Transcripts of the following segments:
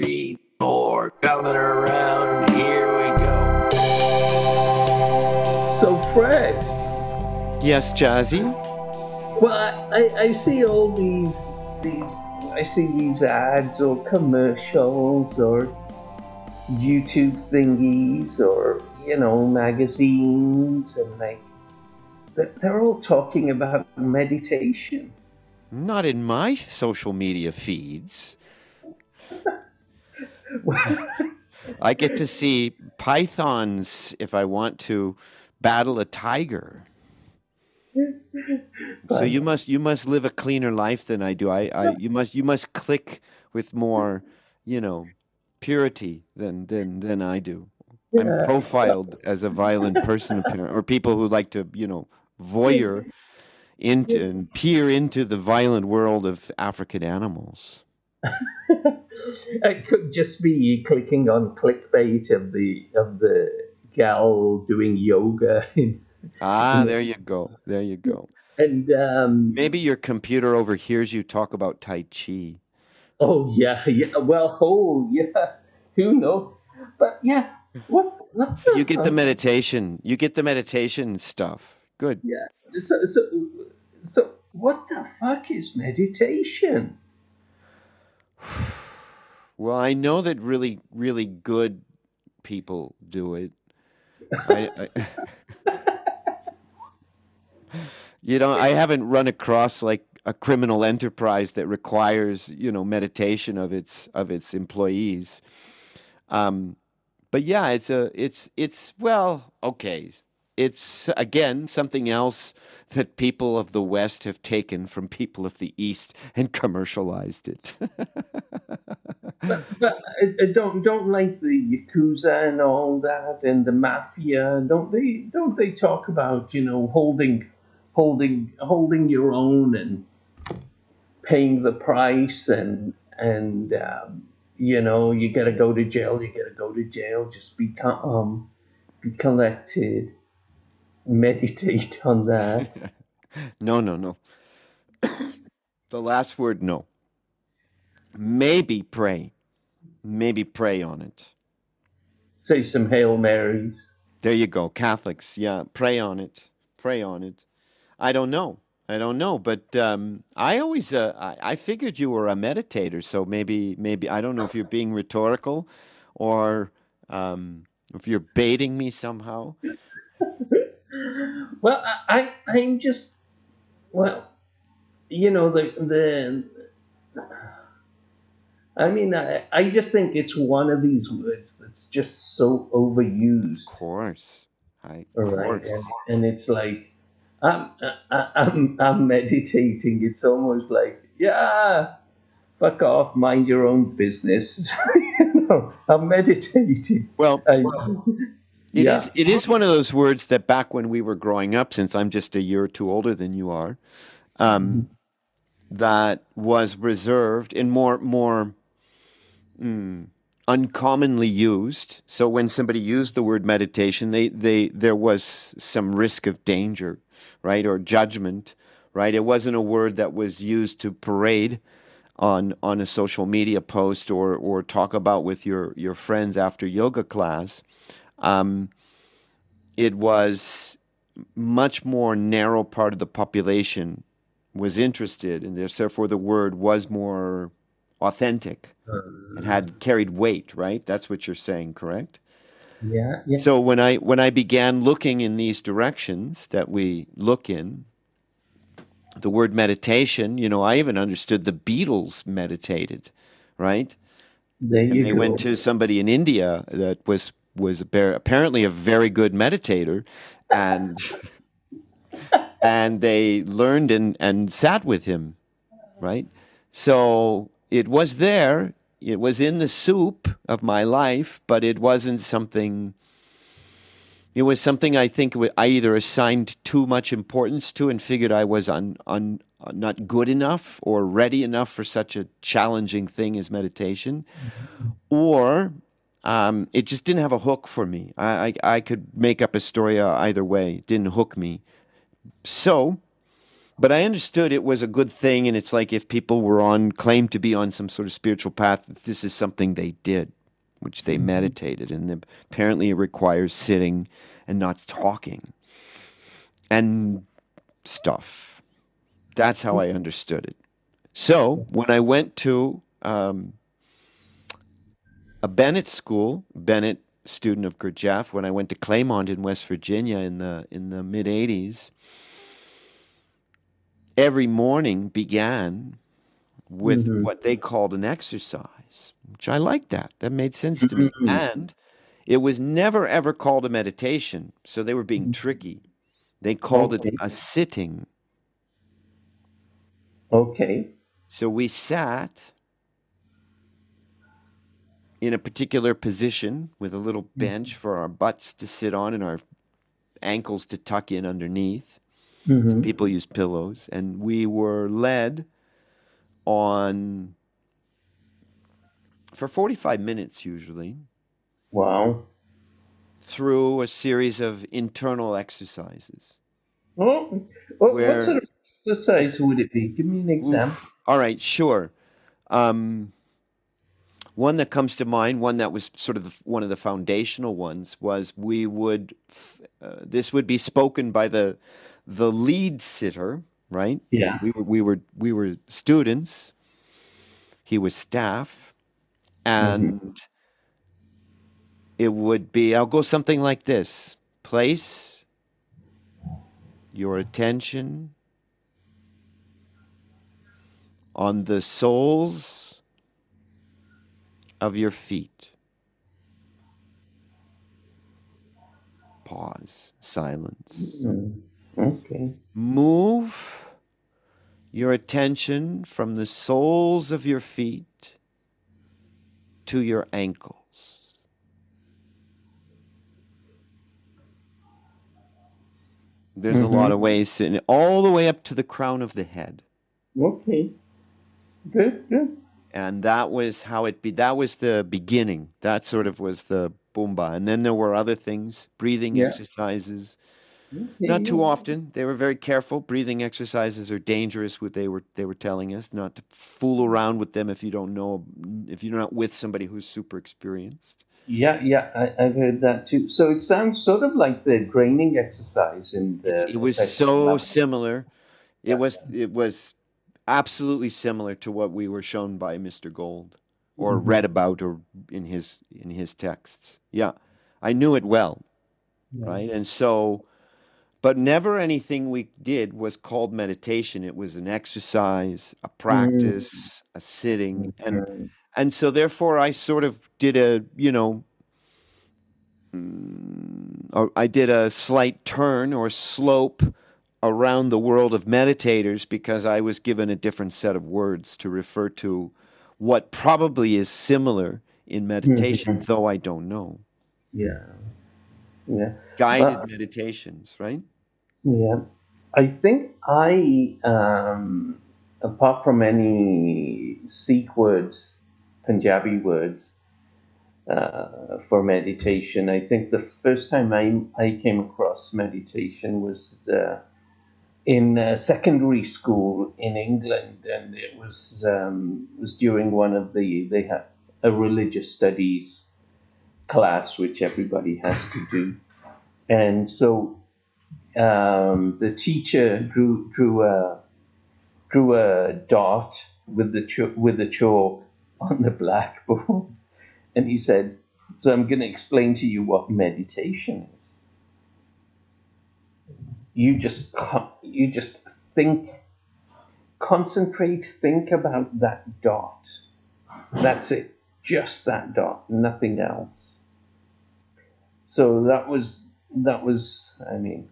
Three, four, coming around. Here we go. So, Fred, Yes, Jazzy. well, I, I, I see all these these I see these ads or commercials or YouTube thingies or you know magazines and like they're they're all talking about meditation. Not in my social media feeds. I get to see pythons if I want to battle a tiger. So you must you must live a cleaner life than I do. I, I you must you must click with more, you know, purity than than than I do. I'm profiled as a violent person, apparently, or people who like to, you know, voyeur into and peer into the violent world of African animals. It could just be clicking on clickbait of the of the gal doing yoga Ah, there you go. There you go. and um Maybe your computer overhears you talk about Tai Chi. oh yeah yeah well oh yeah who knows but yeah what what's You get the meditation. You get the meditation stuff. Good. Yeah. so so so what the fuck is meditation Well, I know that really, really good people do it. I, I, you know, I haven't run across like a criminal enterprise that requires, you know, meditation of its of its employees. Um, but yeah, it's a it's it's well, okay. It's again something else that people of the West have taken from people of the East and commercialized it. but, but I, I don't don't like the yakuza and all that and the mafia don't they don't they talk about you know holding holding holding your own and paying the price and and um, you know you gotta go to jail you gotta go to jail just be calm be collected meditate on that no, no, no. the last word, no. Maybe pray. Maybe pray on it. say some hail marys There you go. Catholics, yeah, pray on it. Pray on it. I don't know. I don't know, but um, I always uh, I, I figured you were a meditator, so maybe maybe I don't know if you're being rhetorical or um, if you're baiting me somehow. Well, I, I I'm just well, you know the the. I mean, I, I just think it's one of these words that's just so overused, Of course, I of right? course. And, and it's like I'm I, I'm I'm meditating. It's almost like yeah, fuck off, mind your own business. you know, I'm meditating. Well, I, It is. yeah. It is one of those words that back when we were growing up, since I'm just a year or two older than you are, um, that was reserved and more more mm, uncommonly used. So when somebody used the word meditation, they they there was some risk of danger, right, or judgment, right. It wasn't a word that was used to parade on on a social media post or or talk about with your your friends after yoga class um, it was much more narrow part of the population was interested and therefore the word was more authentic and had uh. carried weight right that's what you're saying correct yeah, yeah. so when i when i began looking in these directions that we look in the word meditation you know i even understood the beatles meditated right There and they go. went to somebody in India that was was apparently a very good meditator, and and they learned and and sat with him, right? So it was there. It was in the soup of my life, but it wasn't something. It was something I think I either assigned too much importance to and figured I was un, un, not good enough or ready enough for such a challenging thing as meditation, or um, it just didn't have a hook for me. I, I, I could make up a story uh, either way. It didn't hook me. So but I understood it was a good thing, and it's like if people were on claimed to be on some sort of spiritual path, this is something they did, which they Mhm. meditated, and apparently it requires sitting and not talking and stuff. That's how I understood it. So when I went to um, a Bennett school, Bennett student of Gurdjieff, when I went to Claymont in West Virginia in the in the mid '80s, every morning began with Mhm. what they called an exercise, which I liked that. That made sense to me. Mhm. And it was never ever called a meditation, so they were being Mhm. tricky. They called Okay. it a sitting. Okay. So we sat in a particular position with a little bench for our butts to sit on and our ankles to tuck in underneath. Mhm. People use pillows, and we were led on for 45 minutes usually Wow. through a series of internal exercises. Oh, what, Where- what sort of exercise would it be? Give me an example. All right, sure. Um, one that comes to mind, one that was sort of the, one of the foundational ones, was we would. Uh, this would be spoken by the the lead sitter, right? Yeah. We were we were we were students. He was staff, and it would be. I'll go something like this: place your attention on the soles of your feet. Pause, silence. Mm. Okay. Move your attention from the soles of your feet to your ankles. There's a mm-hmm. lot of ways, to, all the way up to the crown of the head. Okay. Good. Good. and that was how it be that was the beginning that sort of was the boomba and then there were other things breathing Yeah. exercises Okay, not too often they were very careful breathing exercises are dangerous what they were they were telling us not to fool around with them if you don't know if you're not with somebody who's super experienced Yeah, yeah, I, I've heard that too. So it sounds sort of like the draining exercise in the. It's- it was so level. similar it Yeah. was it was absolutely similar to what we were shown by Mr. Gold or Mhm. read about or in his in his texts yeah I knew it well Yeah. right? And so, but never anything we did was called meditation. It was an exercise, a practice, a sitting, and Mm. and so therefore I sort of did a you know, mm, I did a slight turn or slope around the world of meditators because I was given a different set of words to refer to what probably is similar in meditation, Mhm. though I don't know. Yeah. Yeah. Guided Uh, meditations, right? Yeah. I think I, um, apart from any Sikh words, Punjabi words, uh, for meditation, I think the first time I, I came across meditation was uh, in uh, secondary school in England, and it was um, was during one of the they had a religious studies class which everybody has to do, and so um, the teacher drew drew a drew a dot with the ch- with the chalk on the blackboard, and he said, "So I'm going to explain to you what meditation is. You just you just think, concentrate, think about that dot. That's it, just that dot, nothing else." So that was that was I mean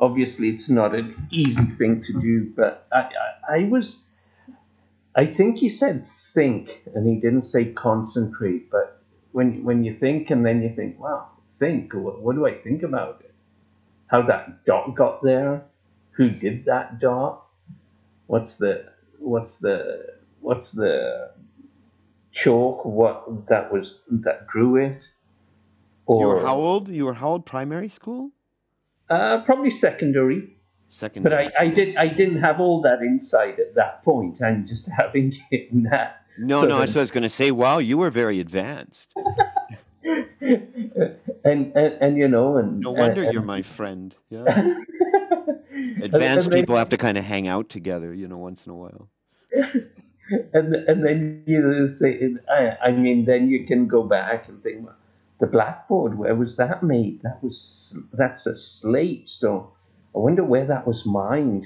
obviously it's not an easy thing to do, but I, I, I was, I think he said think, and he didn't say concentrate. But when when you think, and then you think, wow, think. What, what do I think about it? How that dot got there? Who did that dot? What's the what's the what's the chalk? What that was that drew it? You were how old? You were how old? Primary school? Uh, probably secondary. Second. But I, I did I didn't have all that insight at that point. I'm just having it now. no, so no, then- what I was going to say. Wow, you were very advanced. and, and and you know and No wonder and- you're my friend. Yeah. Advanced then- people have to kind of hang out together, you know, once in a while. and and then you say, I, I mean, then you can go back and think, well, the blackboard, where was that made? That was that's a slate. So I wonder where that was mined.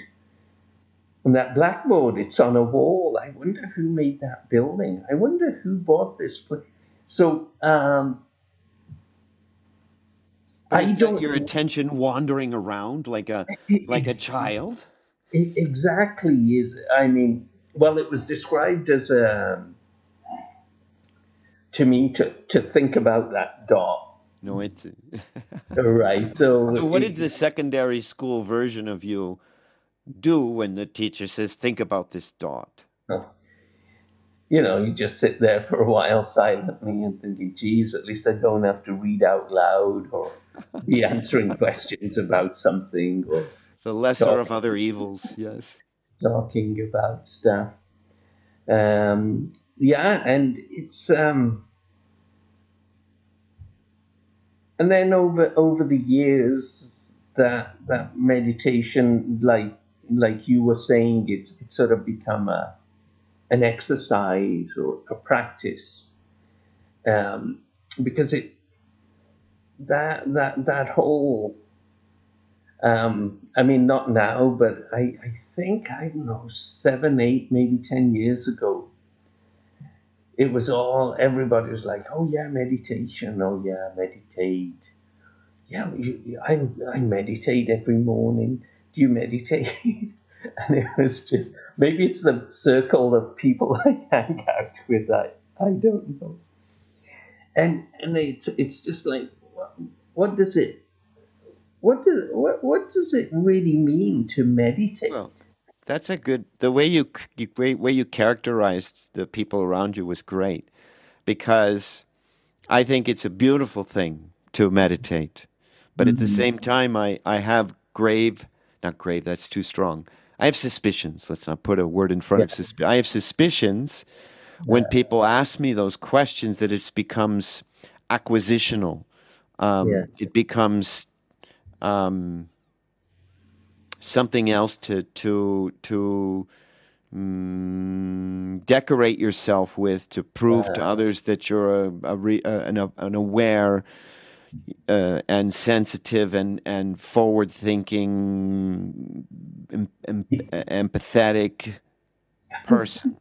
And that blackboard, it's on a wall. I wonder who made that building. I wonder who bought this place. So um, I don't your attention wandering around like a like a child? It exactly is. I mean, well, it was described as a to me to to think about that dot, No, it's. right? So, so what did the secondary school version of you do when the teacher says, "Think about this dot"? you know, you just sit there for a while silently and thinking, "Geez, at least I don't have to read out loud or be answering questions about something or The lesser Dot. of other evils. Yes. talking about stuff." Um, yeah, and it's um, and then over over the years that that meditation, like like you were saying, it's it's sort of become a an exercise or a practice, um, because it that that that whole. Um, I mean, not now, but I, I think I don't know seven, eight, maybe ten years ago. It was all everybody was like, "Oh yeah, meditation. Oh yeah, meditate. Yeah, I I meditate every morning. Do you meditate?" and it was just maybe it's the circle of people I hang out with. I I don't know. And and it's it's just like what, what does it what does what what does it really mean to meditate? Well, that's a good. The way you you way way you characterized the people around you was great, because I think it's a beautiful thing to meditate, but at the Mhm. same time, I I have grave, not grave. That's too strong. I have suspicions. Let's not put a word in front of suspicion. I have suspicions when people ask me those questions that it becomes acquisitional. Um, Yeah. It becomes um, something else to to to mm, decorate yourself with to prove to others that you're a, a re, uh, an, an aware uh, and sensitive and and forward thinking em, em, empathetic person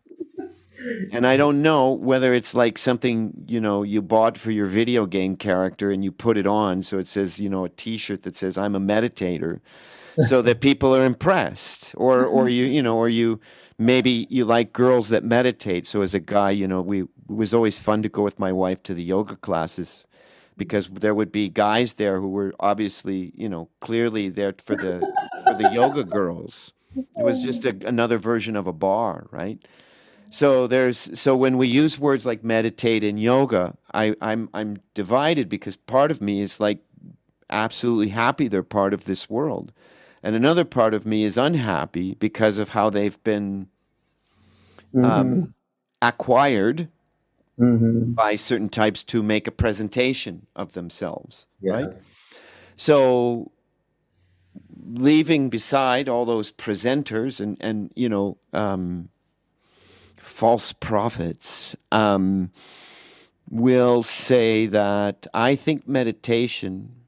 and I don't know whether it's like something, you know, you bought for your video game character and you put it on. So it says, you know, a t shirt that says, I'm a meditator, so that people are impressed. Or, or mm-hmm. you, you know, or you maybe you like girls that meditate. So as a guy, you know, we, it was always fun to go with my wife to the yoga classes because there would be guys there who were obviously, you know, clearly there for the, for the yoga girls. It was just a, another version of a bar, right? So there's so when we use words like meditate and yoga, I, I'm I'm divided because part of me is like absolutely happy they're part of this world. And another part of me is unhappy because of how they've been um, acquired hmm by certain types to make a presentation of themselves. Yeah. Right? So leaving beside all those presenters and and you know um, false prophets um, will say that I think meditation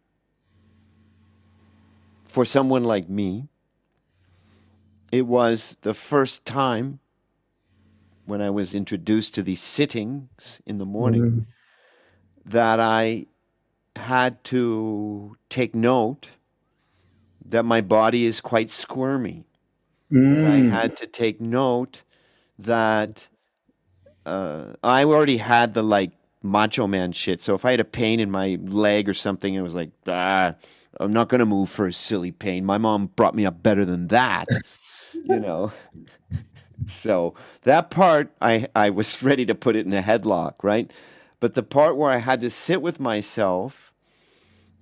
for someone like me it was the first time when I was introduced to these sittings in the morning Mhm. that I had to take note that my body is quite squirmy. That I Mm. had to take note that uh, I already had the like macho man shit. So if I had a pain in my leg or something, it was like, ah, I'm not going to move for a silly pain. My mom brought me up better than that, you know. So that part, I, I was ready to put it in a headlock, right? But the part where I had to sit with myself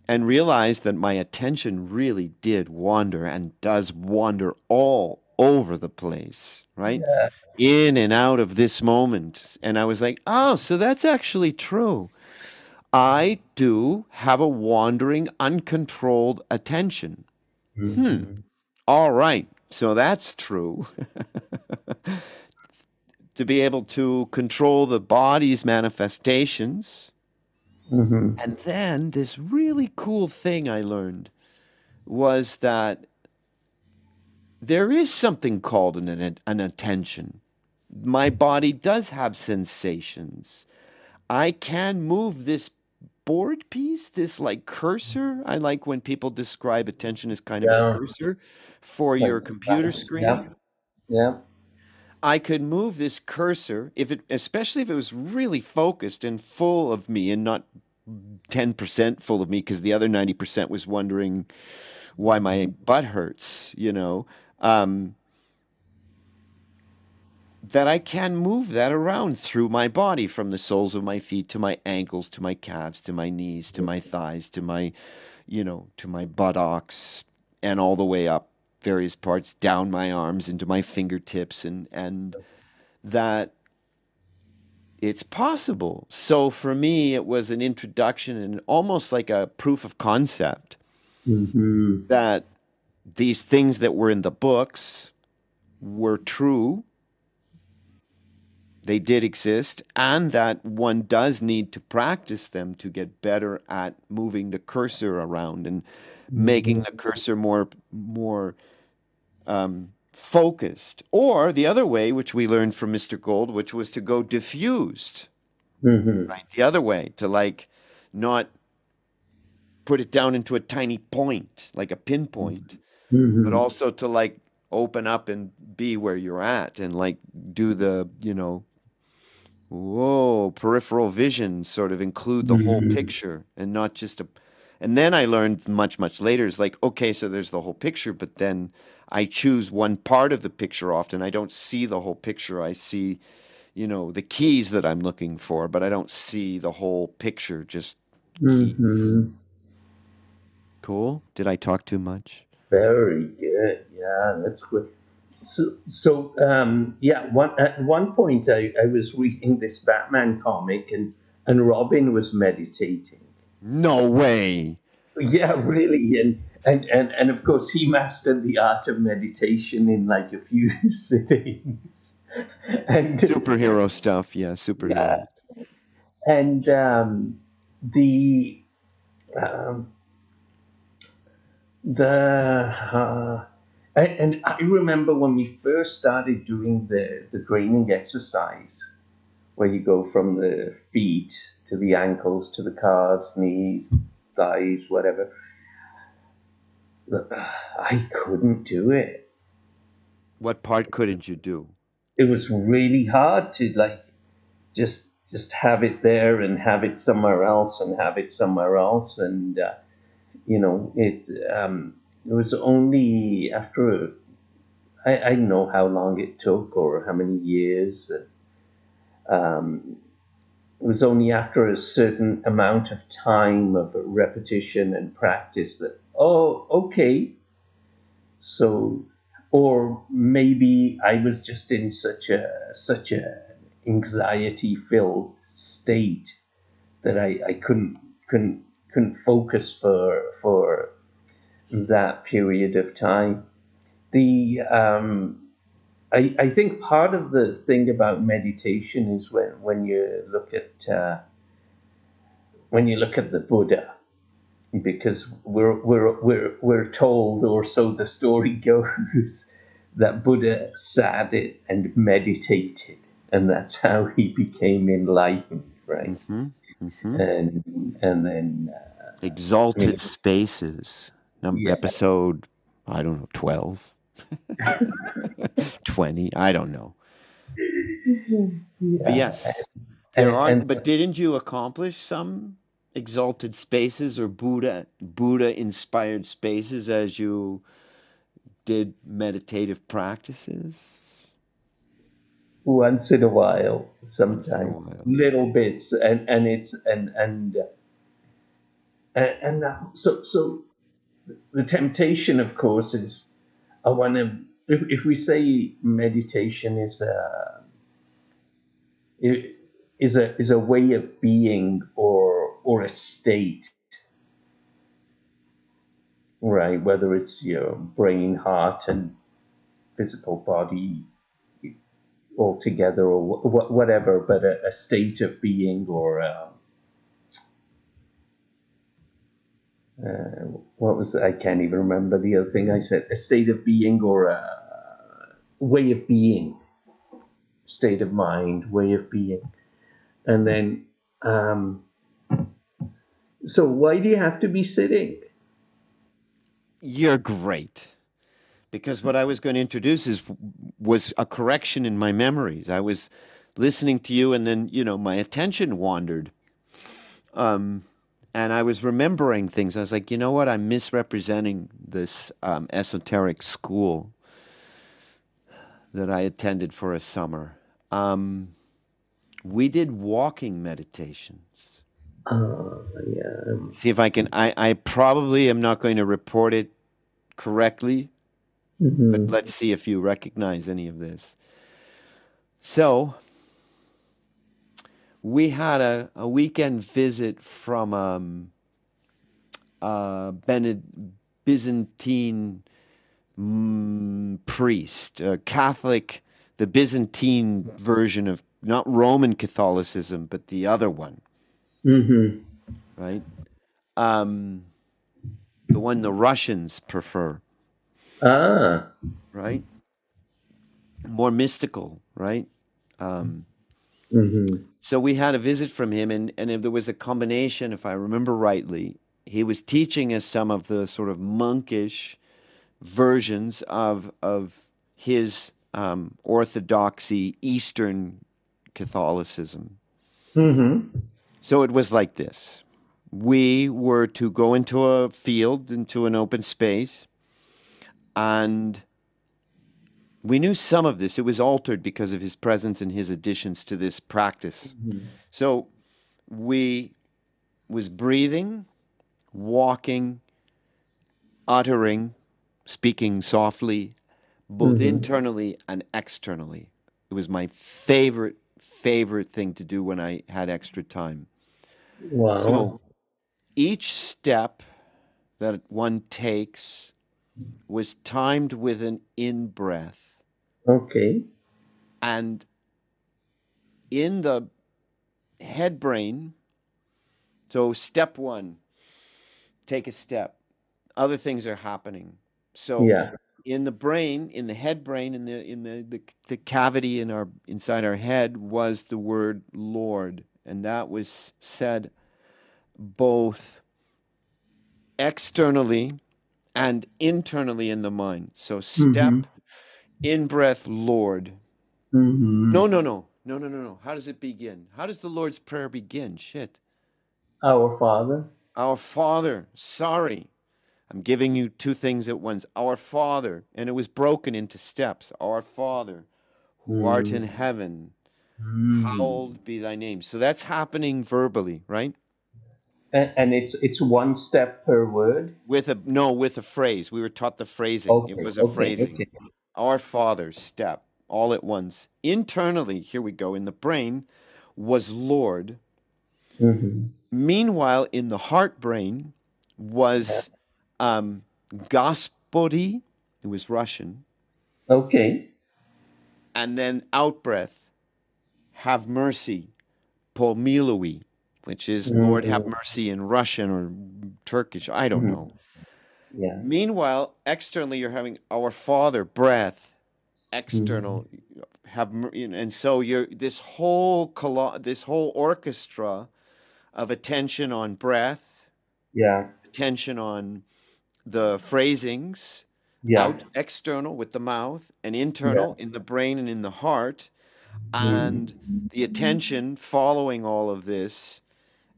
and realize that my attention really did wander and does wander all over the place, right? Yeah. In and out of this moment. And I was like, oh, so that's actually true. I do have a wandering, uncontrolled attention. Mhm. All right. So that's true. to be able to control the body's manifestations. Mhm. And then this really cool thing I learned was that there is something called an, an, an attention. My body does have sensations. I can move this board piece, this like cursor. I like when people describe attention as kind of Yeah. a cursor for Like your computer screen. yeah. Yeah. I could move this cursor if it, especially if it was really focused and full of me and not 10% full of me because the other 90% was wondering why my butt hurts, you know. Um, that I can move that around through my body from the soles of my feet to my ankles to my calves to my knees to my thighs to my, you know, to my buttocks and all the way up various parts down my arms into my fingertips and and that it's possible. So for me it was an introduction and almost like a proof of concept Mhm. that these things that were in the books were true. They did exist, and that one does need to practice them to get better at moving the cursor around and making the cursor more more um, focused. Or the other way, which we learned from Mr. Gold, which was to go diffused Mhm. right the other way to like not put it down into a tiny point like a pinpoint Mhm. but also to like open up and be where you're at and like do the you know whoa peripheral vision sort of include the whole Mhm. picture and not just a and then i learned much much later is like okay so there's the whole picture but then i choose one part of the picture often i don't see the whole picture i see you know the keys that i'm looking for but i don't see the whole picture just keys Mhm. cool did i talk too much Very good. Yeah, that's good. So, so um, yeah. One at one point, I, I was reading this Batman comic, and and Robin was meditating. no way Yeah, really, and and and and of course, he mastered the art of meditation in like a few sittings. And superhero stuff yeah superhero yeah, and um, the um, the uh, and, and I remember when we first started doing the the training exercise, where you go from the feet to the ankles to the calves, knees, thighs, whatever. I couldn't do it. What part couldn't you do? It was really hard to like just just have it there and have it somewhere else and have it somewhere else and uh, you know it um, it was only after I, I know how long it took or how many years um, it was only after a certain amount of time of repetition and practice that oh okay. So or maybe I was just in such a such a anxiety filled state that I, I couldn't couldn't couldn't focus for for that period of time. The um, I, I think part of the thing about meditation is when, when you look at uh, when you look at the Buddha, because we're we're we're we're told, or so the story goes, that Buddha sat it and meditated, and that's how he became enlightened, right? hmm hmm And and then uh, Exalted Spaces, num- yeah, episode, I don't know, 12, 20, I don't know. But yeah, yes, there and, are, and but didn't you accomplish some exalted spaces or Buddha Buddha inspired spaces as you did meditative practices? once in a while, Once in a sometimes while. little bits, and and it's and and uh, and, and that, so so the temptation, of course, is I want to. If, if we say meditation is a is a is a way of being or or a state, right? Whether it's your brain, heart, and physical body all together, or wh- whatever, but a, a, state of being or. A, uh, what was I can't even remember the other thing I said. A state of being or a way of being, state of mind, way of being, and then. Um, so why do you have to be sitting? You're great. Because what I was going to introduce is was a correction in my memories. I was listening to you, and then you know my attention wandered. Um, and I was remembering things. I was like, you know what? I'm misrepresenting this um, esoteric school that I attended for a summer. Um, we did walking meditations. Oh, yeah. See if I can. I, I probably am not going to report it correctly, mm-hmm. but let's see if you recognize any of this. So, we had a, a weekend visit from um, a Byzantine mm, priest, a Catholic, the Byzantine version of not Roman Catholicism, but the other one. Mm-hmm. Right? Um, the one the Russians prefer. Ah. Right? More mystical, right? Um, mm-hmm. So we had a visit from him, and, and there was a combination, if I remember rightly. He was teaching us some of the sort of monkish versions of of his um, orthodoxy, Eastern Catholicism. Mm-hmm. So it was like this: we were to go into a field, into an open space, and we knew some of this. It was altered because of his presence and his additions to this practice. Mm-hmm. So we was breathing, walking, uttering, speaking softly, both Mhm. internally and externally. It was my favorite favorite thing to do when I had extra time. Wow. So each step that one takes was timed with an in breath. Okay. And in the head brain, so step one, take a step. Other things are happening. So Yeah. in the brain, in the head brain, in the in the, the the cavity in our inside our head was the word Lord, and that was said both externally and internally in the mind. So step Mhm. In breath, Lord. Mm-hmm. No, no, no, no, no, no, no. How does it begin? How does the Lord's prayer begin? Shit. Our Father. Our Father, sorry. I'm giving you two things at once. Our Father, and it was broken into steps. Our Father, who art in heaven, Mm. hallowed be thy name. So that's happening verbally, right? And, and it's it's one step per word. With a no, with a phrase. We were taught the phrasing. Okay. it was a okay, phrasing. okay. Our Father's step, all at once. Internally, here we go, in the brain, was Lord. Mhm. Meanwhile, in the heart brain was um, Gospodi, it was Russian, Okay. and then out breath, have mercy, Pomilui, which is Lord have Mhm. mercy in Russian or Turkish, I don't Mhm. know. Yeah. Meanwhile, externally, you're having our Father, breath, external, mm-hmm. have, you know, and so you're this whole collo- this whole orchestra of attention on breath, Yeah. attention on the phrasings, Yeah. out external with the mouth, and internal in the brain and in the heart, mm-hmm. and the attention following all of this.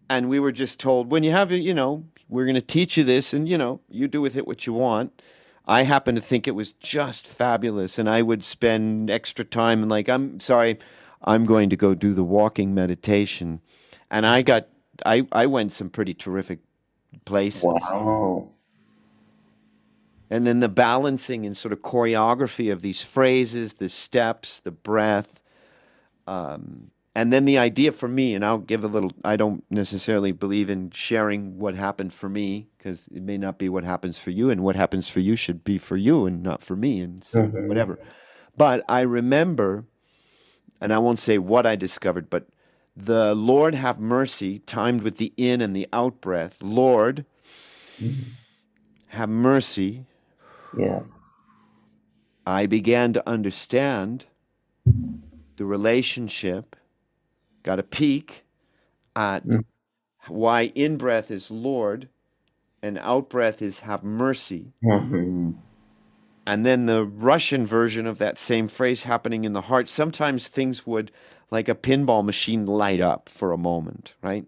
And we were just told, when you have you know, we're going to teach you this, and you know, you do with it what you want. I happen to think it was just fabulous, and I would spend extra time and like, I'm sorry, I'm going to go do the walking meditation, and I got, I, I went some pretty terrific places. Wow. And then the balancing and sort of choreography of these phrases, the steps, the breath. Um, and then the idea for me, and I'll give a little, I don't necessarily believe in sharing what happened for me because it may not be what happens for you, and what happens for you should be for you and not for me, and so Mhm. whatever. But I remember, and I won't say what I discovered, but the Lord have mercy, timed with the in and the out breath. Lord, have mercy. Yeah. I began to understand the relationship, got a peek at Mm. why in breath is Lord and out breath is have mercy. Mhm. And then the Russian version of that same phrase happening in the heart. Sometimes things would, like a pinball machine, light up for a moment, right?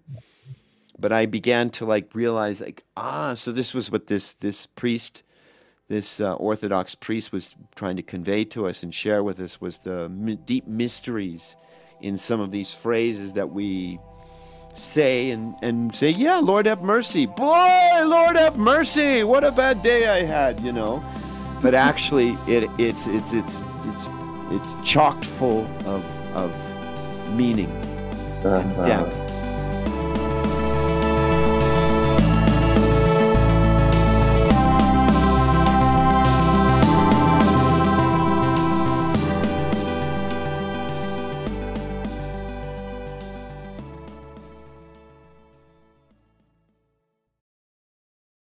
But I began to like realize, like, ah, so this was what this this priest, this uh, Orthodox priest, was trying to convey to us and share with us was the mi- deep mysteries in some of these phrases that we say and and say, yeah, Lord have mercy, boy, Lord have mercy, what a bad day I had, you know. But actually it, it's it's it's it's it's chocked full of of meaning. Uh-huh. depth